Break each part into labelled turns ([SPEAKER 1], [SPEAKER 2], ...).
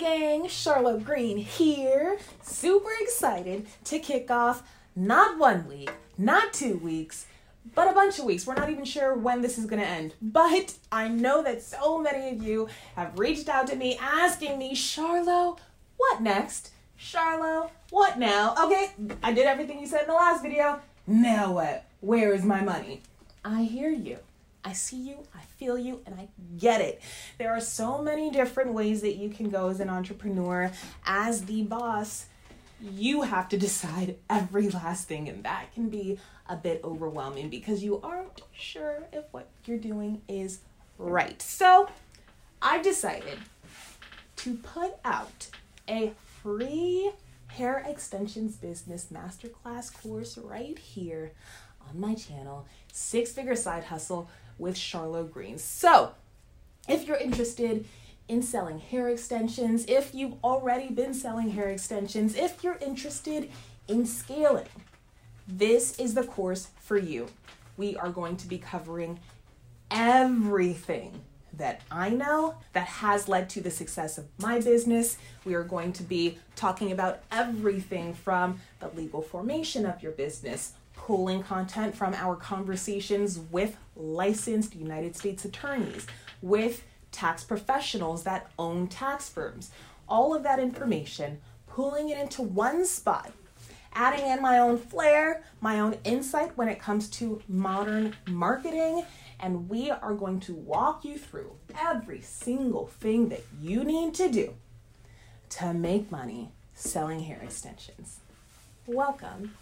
[SPEAKER 1] gang, Charlo Greene here. Super excited to kick off not one week, not two weeks, but a bunch of weeks. We're not even sure when this is going to end. But I know that so many of you have reached out to me asking me, Charlo, what next? Charlo, what now? Okay, I did everything you said in the last video. Now what? Where is my money? I hear you. I see you, I feel you, and I get it. There are so many different ways that you can go as an entrepreneur, as the boss. You have to decide every last thing, and that can be a bit overwhelming because you aren't sure if what you're doing is right. So, I decided to put out a free hair extensions business masterclass course right here on my channel Six Figure Side Hustle with Charlo Greene. So, if you're interested in selling hair extensions, if you've already been selling hair extensions, if you're interested in scaling, this is the course for you. We are going to be covering everything that I know that has led to the success of my business. We are going to be talking about everything from the legal formation of your business, pulling content from our conversations with licensed United States attorneys, with tax professionals that own tax firms. All of that information, pulling it into one spot, adding in my own flair, my own insight when it comes to modern marketing. And we are going to walk you through every single thing that you need to do to make money selling hair extensions. Welcome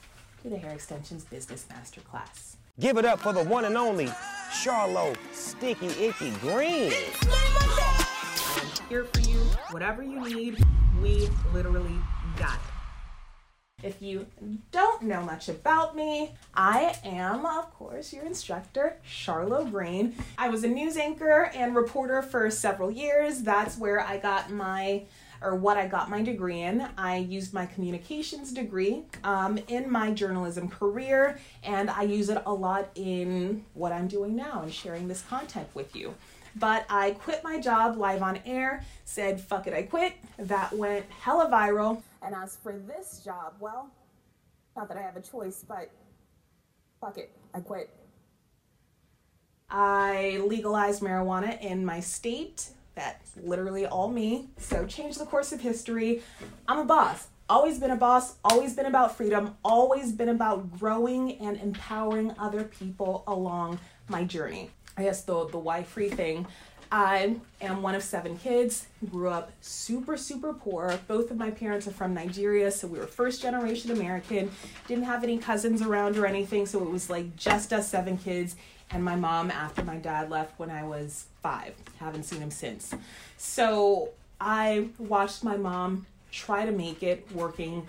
[SPEAKER 1] to the Hair Extensions Business Masterclass.
[SPEAKER 2] Give it up for the one and only Charlo Sticky Icky Greene.
[SPEAKER 1] I'm here for you. Whatever you need, we literally got it. If you don't know much about me, I am, of course, your instructor, Charlo Greene. I was a news anchor and reporter for several years. That's where I got my or what I got my degree in. I used my communications degree um, in my journalism career, and I use it a lot in what I'm doing now and sharing this content with you. But I quit my job live on air, said, fuck it, I quit. That went hella viral. And as for this job, well, not that I have a choice, but fuck it, I quit. I legalized marijuana in my state that's literally all me. So change the course of history. I'm a boss. Always been a boss, always been about freedom, always been about growing and empowering other people along my journey. I guess the the why free thing. I am one of seven kids. Grew up super, super poor. Both of my parents are from Nigeria, so we were first generation American. Didn't have any cousins around or anything, so it was like just us seven kids and my mom after my dad left when I was five. Haven't seen him since. So I watched my mom try to make it working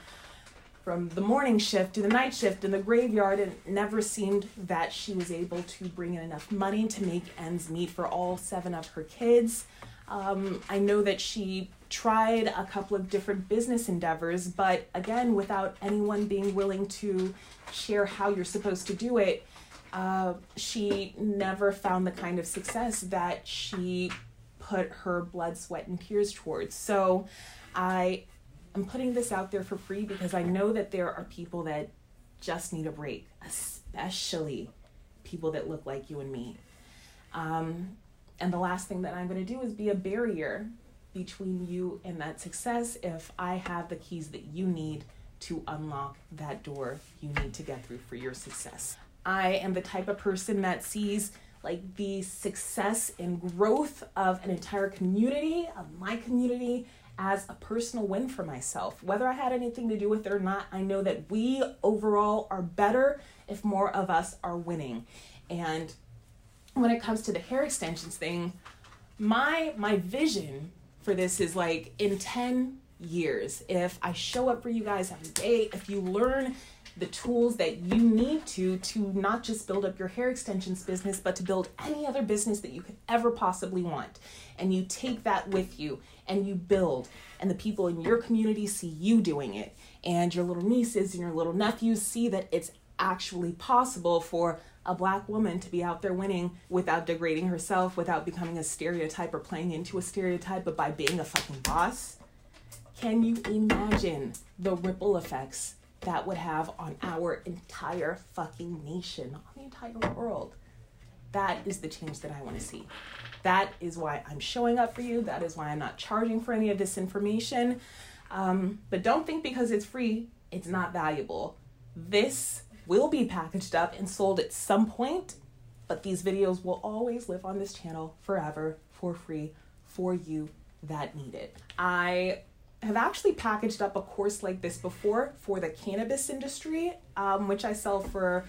[SPEAKER 1] from the morning shift to the night shift in the graveyard and never seemed that she was able to bring in enough money to make ends meet for all seven of her kids. Um, I know that she tried a couple of different business endeavors, but again, without anyone being willing to share how you're supposed to do it, uh, she never found the kind of success that she put her blood, sweat, and tears towards. So I am putting this out there for free because I know that there are people that just need a break, especially people that look like you and me. Um, and the last thing that I'm going to do is be a barrier between you and that success if I have the keys that you need to unlock that door you need to get through for your success. I am the type of person that sees like the success and growth of an entire community, of my community, as a personal win for myself. Whether I had anything to do with it or not, I know that we overall are better if more of us are winning. And when it comes to the hair extensions thing, my my vision for this is like in 10 years if I show up for you guys every day, if you learn the tools that you need to to not just build up your hair extensions business but to build any other business that you could ever possibly want. And you take that with you and you build. And the people in your community see you doing it. And your little nieces and your little nephews see that it's actually possible for a black woman to be out there winning without degrading herself without becoming a stereotype or playing into a stereotype but by being a fucking boss. Can you imagine the ripple effects that would have on our entire fucking nation, on the entire world? That is the change that I want to see. That is why I'm showing up for you. That is why I'm not charging for any of this information. Um, but don't think because it's free, it's not valuable. This will be packaged up and sold at some point, but these videos will always live on this channel forever for free for you that need it. I have actually packaged up a course like this before for the cannabis industry, um, which I sell for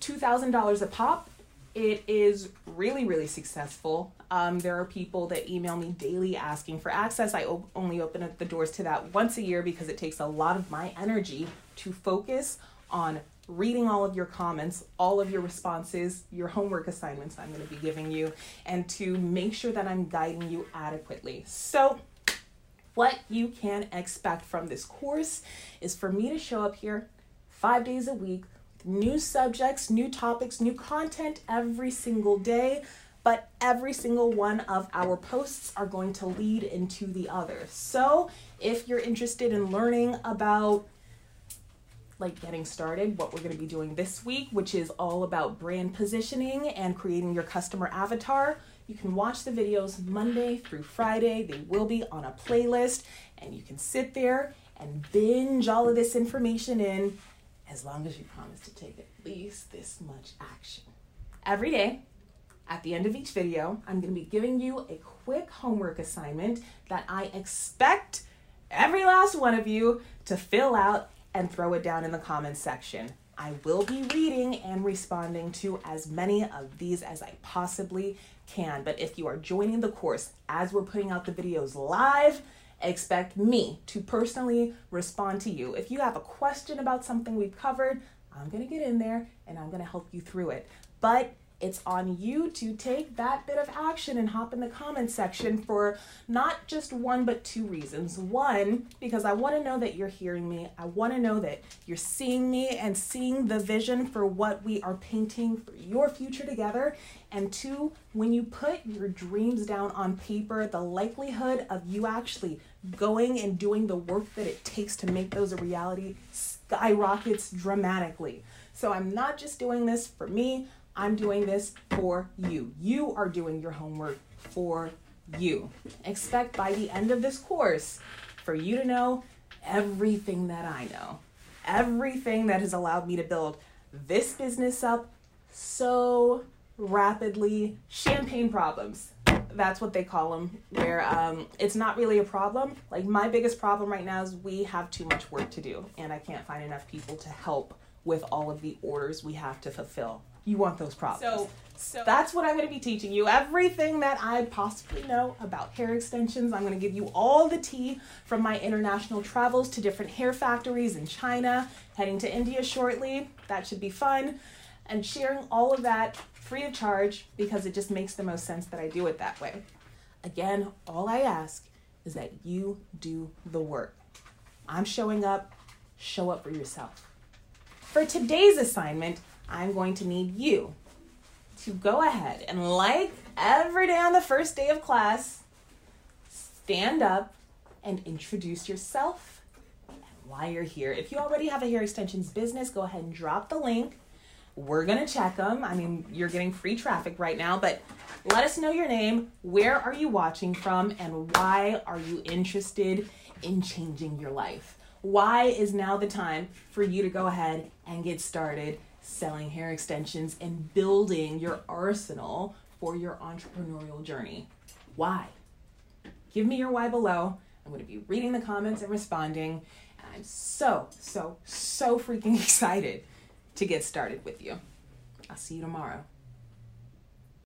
[SPEAKER 1] $2,000 a pop. It is really, really successful. Um, there are people that email me daily asking for access. I o- only open up the doors to that once a year because it takes a lot of my energy to focus on reading all of your comments, all of your responses, your homework assignments I'm going to be giving you, and to make sure that I'm guiding you adequately. So, what you can expect from this course is for me to show up here five days a week, new subjects, new topics, new content every single day. But every single one of our posts are going to lead into the other. So, if you're interested in learning about like getting started, what we're going to be doing this week, which is all about brand positioning and creating your customer avatar. You can watch the videos Monday through Friday. They will be on a playlist, and you can sit there and binge all of this information in as long as you promise to take at least this much action. Every day, at the end of each video, I'm going to be giving you a quick homework assignment that I expect every last one of you to fill out and throw it down in the comments section. I will be reading and responding to as many of these as I possibly can. But if you are joining the course as we're putting out the videos live, expect me to personally respond to you. If you have a question about something we've covered, I'm to get in there and I'm to help you through it. But it's on you to take that bit of action and hop in the comment section for not just one but two reasons. One, because I want to know that you're hearing me. I want to know that you're seeing me and seeing the vision for what we are painting for your future together. And two, when you put your dreams down on paper, the likelihood of you actually going and doing the work that it takes to make those a reality skyrockets dramatically. So I'm not just doing this for me. I'm doing this for you. You are doing your homework for you. Expect by the end of this course for you to know everything that I know, everything that has allowed me to build this business up so rapidly. Champagne problems. That's what they call them, where um, it's not really a problem. Like, my biggest problem right now is we have too much work to do, and I can't find enough people to help with all of the orders we have to fulfill you want those problems. So, so that's what I'm going to be teaching you. Everything that I possibly know about hair extensions. I'm going to give you all the tea from my international travels to different hair factories in China, heading to India shortly. That should be fun. And sharing all of that free of charge because it just makes the most sense that I do it that way. Again, all I ask is that you do the work. I'm showing up, show up for yourself. For today's assignment, I'm going to need you to go ahead and, like every day on the first day of class, stand up and introduce yourself and why you're here. If you already have a hair extensions business, go ahead and drop the link. We're going to check them. I mean, you're getting free traffic right now, but let us know your name, where are you watching from, and why are you interested in changing your life? Why is now the time for you to go ahead and get started selling hair extensions and building your arsenal for your entrepreneurial journey. Why? Give me your why below. I'm going to be reading the comments and responding. And I'm so, so, so freaking excited to get started with you. I'll see you tomorrow.